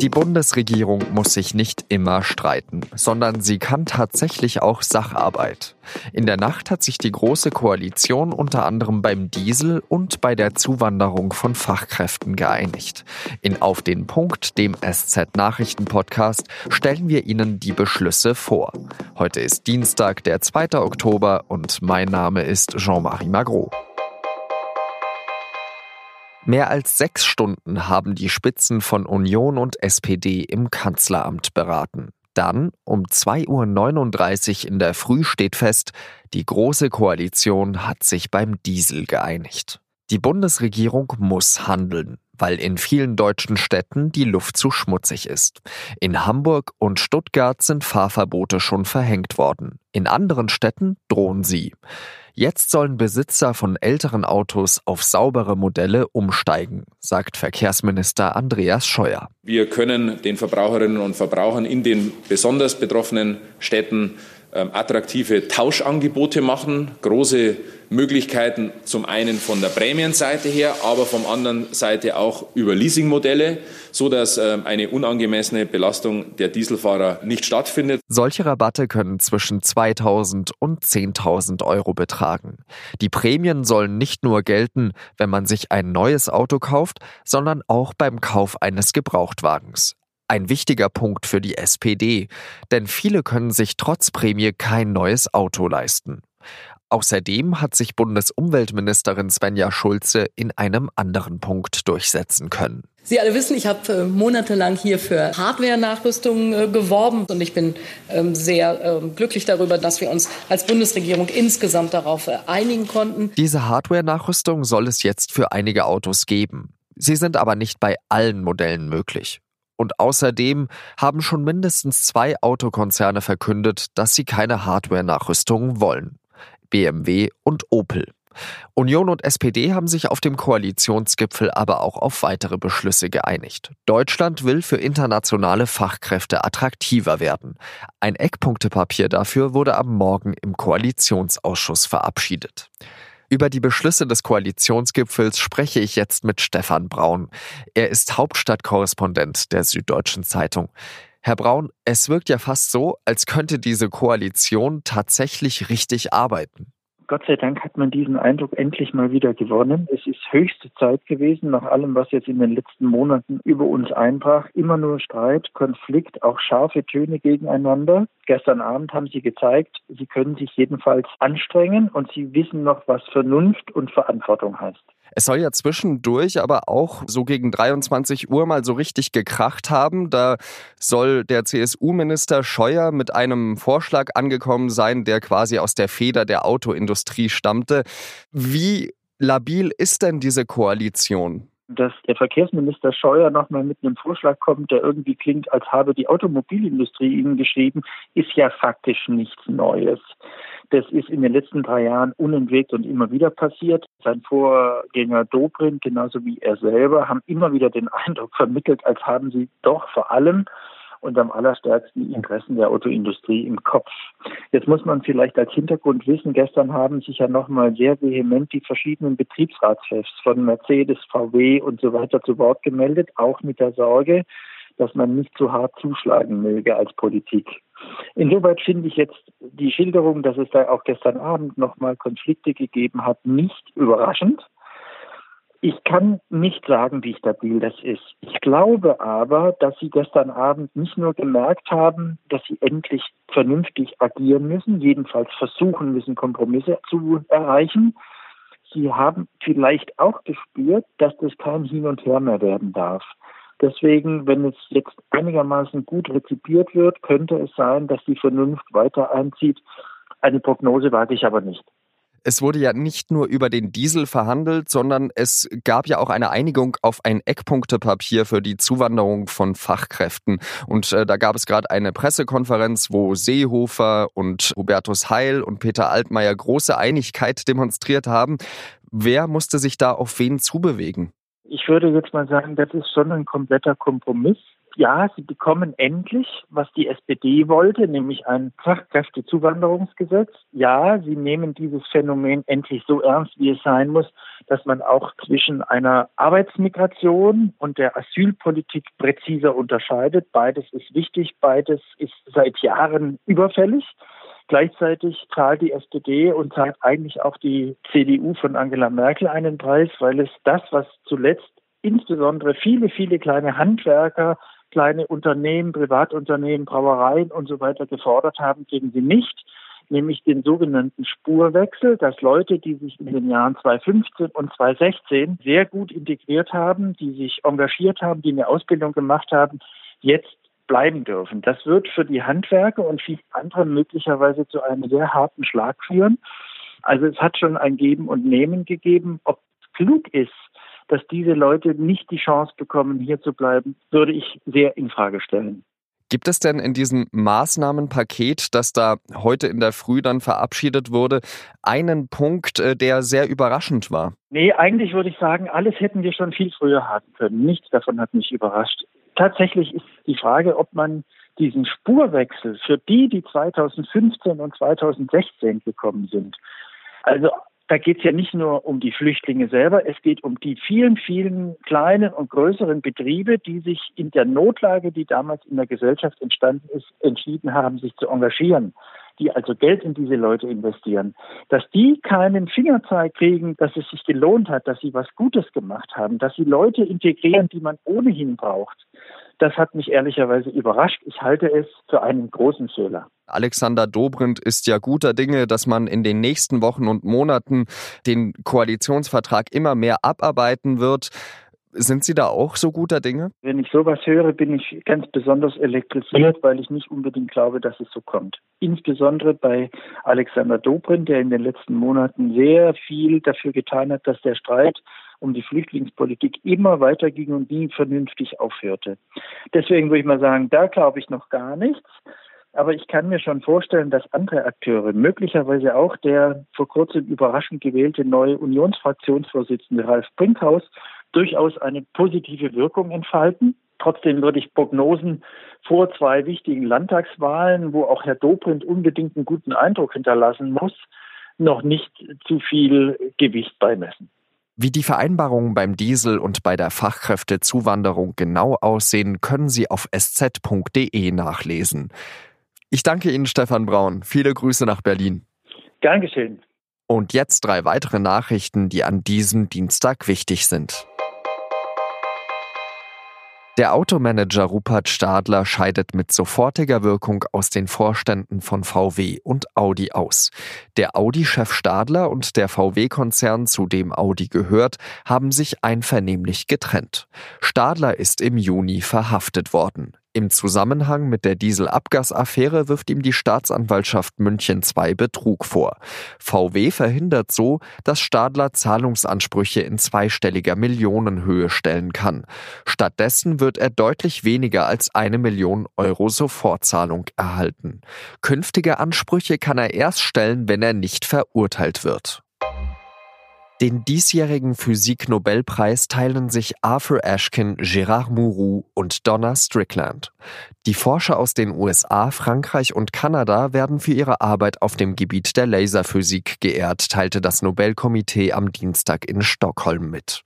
Die Bundesregierung muss sich nicht immer streiten, sondern sie kann tatsächlich auch Sacharbeit. In der Nacht hat sich die Große Koalition unter anderem beim Diesel und bei der Zuwanderung von Fachkräften geeinigt. In Auf den Punkt, dem SZ Nachrichten Podcast, stellen wir Ihnen die Beschlüsse vor. Heute ist Dienstag, der 2. Oktober und mein Name ist Jean-Marie Magro. Mehr als sechs Stunden haben die Spitzen von Union und SPD im Kanzleramt beraten. Dann, um 2.39 Uhr in der Früh steht fest, die Große Koalition hat sich beim Diesel geeinigt. Die Bundesregierung muss handeln, weil in vielen deutschen Städten die Luft zu schmutzig ist. In Hamburg und Stuttgart sind Fahrverbote schon verhängt worden. In anderen Städten drohen sie. Jetzt sollen Besitzer von älteren Autos auf saubere Modelle umsteigen, sagt Verkehrsminister Andreas Scheuer. Wir können den Verbraucherinnen und Verbrauchern in den besonders betroffenen Städten ähm, attraktive Tauschangebote machen, große Möglichkeiten zum einen von der Prämienseite her, aber vom anderen Seite auch über Leasingmodelle, so dass ähm, eine unangemessene Belastung der Dieselfahrer nicht stattfindet. Solche Rabatte können zwischen 2000 und 10.000 Euro betragen. Die Prämien sollen nicht nur gelten, wenn man sich ein neues Auto kauft, sondern auch beim Kauf eines Gebrauchtwagens. Ein wichtiger Punkt für die SPD, denn viele können sich trotz Prämie kein neues Auto leisten. Außerdem hat sich Bundesumweltministerin Svenja Schulze in einem anderen Punkt durchsetzen können. Sie alle wissen, ich habe äh, monatelang hier für Hardware-Nachrüstung äh, geworben und ich bin ähm, sehr ähm, glücklich darüber, dass wir uns als Bundesregierung insgesamt darauf äh, einigen konnten. Diese Hardware-Nachrüstung soll es jetzt für einige Autos geben. Sie sind aber nicht bei allen Modellen möglich. Und außerdem haben schon mindestens zwei Autokonzerne verkündet, dass sie keine Hardware-Nachrüstung wollen. BMW und Opel. Union und SPD haben sich auf dem Koalitionsgipfel aber auch auf weitere Beschlüsse geeinigt. Deutschland will für internationale Fachkräfte attraktiver werden. Ein Eckpunktepapier dafür wurde am Morgen im Koalitionsausschuss verabschiedet. Über die Beschlüsse des Koalitionsgipfels spreche ich jetzt mit Stefan Braun. Er ist Hauptstadtkorrespondent der Süddeutschen Zeitung. Herr Braun, es wirkt ja fast so, als könnte diese Koalition tatsächlich richtig arbeiten. Gott sei Dank hat man diesen Eindruck endlich mal wieder gewonnen. Es ist höchste Zeit gewesen, nach allem, was jetzt in den letzten Monaten über uns einbrach. Immer nur Streit, Konflikt, auch scharfe Töne gegeneinander. Gestern Abend haben Sie gezeigt, Sie können sich jedenfalls anstrengen und Sie wissen noch, was Vernunft und Verantwortung heißt. Es soll ja zwischendurch aber auch so gegen 23 Uhr mal so richtig gekracht haben. Da soll der CSU-Minister Scheuer mit einem Vorschlag angekommen sein, der quasi aus der Feder der Autoindustrie stammte. Wie labil ist denn diese Koalition? Dass der Verkehrsminister Scheuer nochmal mit einem Vorschlag kommt, der irgendwie klingt, als habe die Automobilindustrie ihn geschrieben, ist ja faktisch nichts Neues. Das ist in den letzten drei Jahren unentwegt und immer wieder passiert. Sein Vorgänger Dobrindt, genauso wie er selber, haben immer wieder den Eindruck vermittelt, als haben sie doch vor allem und am allerstärksten die Interessen der Autoindustrie im Kopf. Jetzt muss man vielleicht als Hintergrund wissen, gestern haben sich ja nochmal sehr vehement die verschiedenen Betriebsratschefs von Mercedes, VW und so weiter zu Wort gemeldet, auch mit der Sorge, dass man nicht zu hart zuschlagen möge als Politik. Insoweit finde ich jetzt die Schilderung, dass es da auch gestern Abend nochmal Konflikte gegeben hat, nicht überraschend. Ich kann nicht sagen, wie stabil das ist. Ich glaube aber, dass Sie gestern Abend nicht nur gemerkt haben, dass Sie endlich vernünftig agieren müssen, jedenfalls versuchen müssen, Kompromisse zu erreichen. Sie haben vielleicht auch gespürt, dass das kein Hin und Her mehr werden darf. Deswegen, wenn es jetzt einigermaßen gut rezipiert wird, könnte es sein, dass die Vernunft weiter einzieht. Eine Prognose wage ich aber nicht. Es wurde ja nicht nur über den Diesel verhandelt, sondern es gab ja auch eine Einigung auf ein Eckpunktepapier für die Zuwanderung von Fachkräften. Und äh, da gab es gerade eine Pressekonferenz, wo Seehofer und Hubertus Heil und Peter Altmaier große Einigkeit demonstriert haben. Wer musste sich da auf wen zubewegen? Ich würde jetzt mal sagen, das ist schon ein kompletter Kompromiss. Ja, sie bekommen endlich, was die SPD wollte, nämlich ein Fachkräftezuwanderungsgesetz. Ja, sie nehmen dieses Phänomen endlich so ernst, wie es sein muss, dass man auch zwischen einer Arbeitsmigration und der Asylpolitik präziser unterscheidet. Beides ist wichtig, beides ist seit Jahren überfällig. Gleichzeitig zahlt die SPD und zahlt eigentlich auch die CDU von Angela Merkel einen Preis, weil es das, was zuletzt insbesondere viele, viele kleine Handwerker, kleine Unternehmen, Privatunternehmen, Brauereien und so weiter gefordert haben, kriegen sie nicht, nämlich den sogenannten Spurwechsel, dass Leute, die sich in den Jahren 2015 und 2016 sehr gut integriert haben, die sich engagiert haben, die eine Ausbildung gemacht haben, jetzt bleiben dürfen. Das wird für die Handwerker und viele andere möglicherweise zu einem sehr harten Schlag führen. Also es hat schon ein Geben und Nehmen gegeben. Ob es klug ist, dass diese Leute nicht die Chance bekommen, hier zu bleiben, würde ich sehr in Frage stellen. Gibt es denn in diesem Maßnahmenpaket, das da heute in der Früh dann verabschiedet wurde, einen Punkt, äh, der sehr überraschend war? Nee, eigentlich würde ich sagen, alles hätten wir schon viel früher haben können. Nichts davon hat mich überrascht tatsächlich ist die Frage, ob man diesen Spurwechsel für die, die 2015 und 2016 gekommen sind, also da geht es ja nicht nur um die Flüchtlinge selber, es geht um die vielen, vielen kleinen und größeren Betriebe, die sich in der Notlage, die damals in der Gesellschaft entstanden ist, entschieden haben, sich zu engagieren, die also Geld in diese Leute investieren, dass die keinen Fingerzeig kriegen, dass es sich gelohnt hat, dass sie was Gutes gemacht haben, dass sie Leute integrieren, die man ohnehin braucht. Das hat mich ehrlicherweise überrascht. Ich halte es für einen großen Fehler. Alexander Dobrindt ist ja guter Dinge, dass man in den nächsten Wochen und Monaten den Koalitionsvertrag immer mehr abarbeiten wird. Sind Sie da auch so guter Dinge? Wenn ich sowas höre, bin ich ganz besonders elektrisiert, weil ich nicht unbedingt glaube, dass es so kommt. Insbesondere bei Alexander Dobrindt, der in den letzten Monaten sehr viel dafür getan hat, dass der Streit um die Flüchtlingspolitik immer weiterging und nie vernünftig aufhörte. Deswegen würde ich mal sagen, da glaube ich noch gar nichts. Aber ich kann mir schon vorstellen, dass andere Akteure, möglicherweise auch der vor kurzem überraschend gewählte neue Unionsfraktionsvorsitzende Ralf Brinkhaus, durchaus eine positive Wirkung entfalten. Trotzdem würde ich Prognosen vor zwei wichtigen Landtagswahlen, wo auch Herr Dobrindt unbedingt einen guten Eindruck hinterlassen muss, noch nicht zu viel Gewicht beimessen. Wie die Vereinbarungen beim Diesel und bei der Fachkräftezuwanderung genau aussehen, können Sie auf sz.de nachlesen. Ich danke Ihnen, Stefan Braun. Viele Grüße nach Berlin. Gern geschehen. Und jetzt drei weitere Nachrichten, die an diesem Dienstag wichtig sind. Der Automanager Rupert Stadler scheidet mit sofortiger Wirkung aus den Vorständen von VW und Audi aus. Der Audi-Chef Stadler und der VW-Konzern, zu dem Audi gehört, haben sich einvernehmlich getrennt. Stadler ist im Juni verhaftet worden. Im Zusammenhang mit der Dieselabgasaffäre wirft ihm die Staatsanwaltschaft München II Betrug vor. VW verhindert so, dass Stadler Zahlungsansprüche in zweistelliger Millionenhöhe stellen kann. Stattdessen wird er deutlich weniger als eine Million Euro Sofortzahlung erhalten. Künftige Ansprüche kann er erst stellen, wenn er nicht verurteilt wird. Den diesjährigen Physik-Nobelpreis teilen sich Arthur Ashkin, Gérard Mourou und Donna Strickland. Die Forscher aus den USA, Frankreich und Kanada werden für ihre Arbeit auf dem Gebiet der Laserphysik geehrt, teilte das Nobelkomitee am Dienstag in Stockholm mit.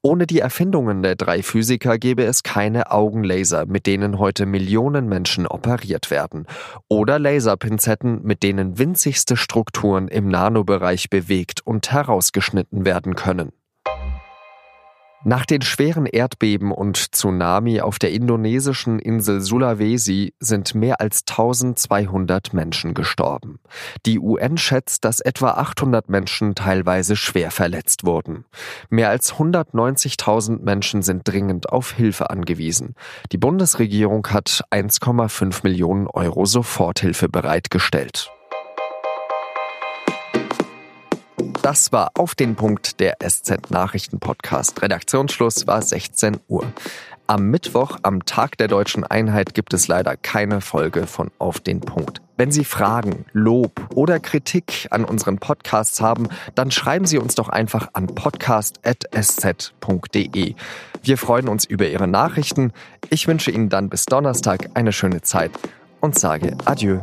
Ohne die Erfindungen der drei Physiker gäbe es keine Augenlaser, mit denen heute Millionen Menschen operiert werden, oder Laserpinzetten, mit denen winzigste Strukturen im Nanobereich bewegt und herausgeschnitten werden können. Nach den schweren Erdbeben und Tsunami auf der indonesischen Insel Sulawesi sind mehr als 1200 Menschen gestorben. Die UN schätzt, dass etwa 800 Menschen teilweise schwer verletzt wurden. Mehr als 190.000 Menschen sind dringend auf Hilfe angewiesen. Die Bundesregierung hat 1,5 Millionen Euro Soforthilfe bereitgestellt. Das war auf den Punkt der SZ Nachrichten Podcast. Redaktionsschluss war 16 Uhr. Am Mittwoch, am Tag der deutschen Einheit, gibt es leider keine Folge von Auf den Punkt. Wenn Sie Fragen, Lob oder Kritik an unseren Podcasts haben, dann schreiben Sie uns doch einfach an podcast.sz.de. Wir freuen uns über Ihre Nachrichten. Ich wünsche Ihnen dann bis Donnerstag eine schöne Zeit und sage Adieu.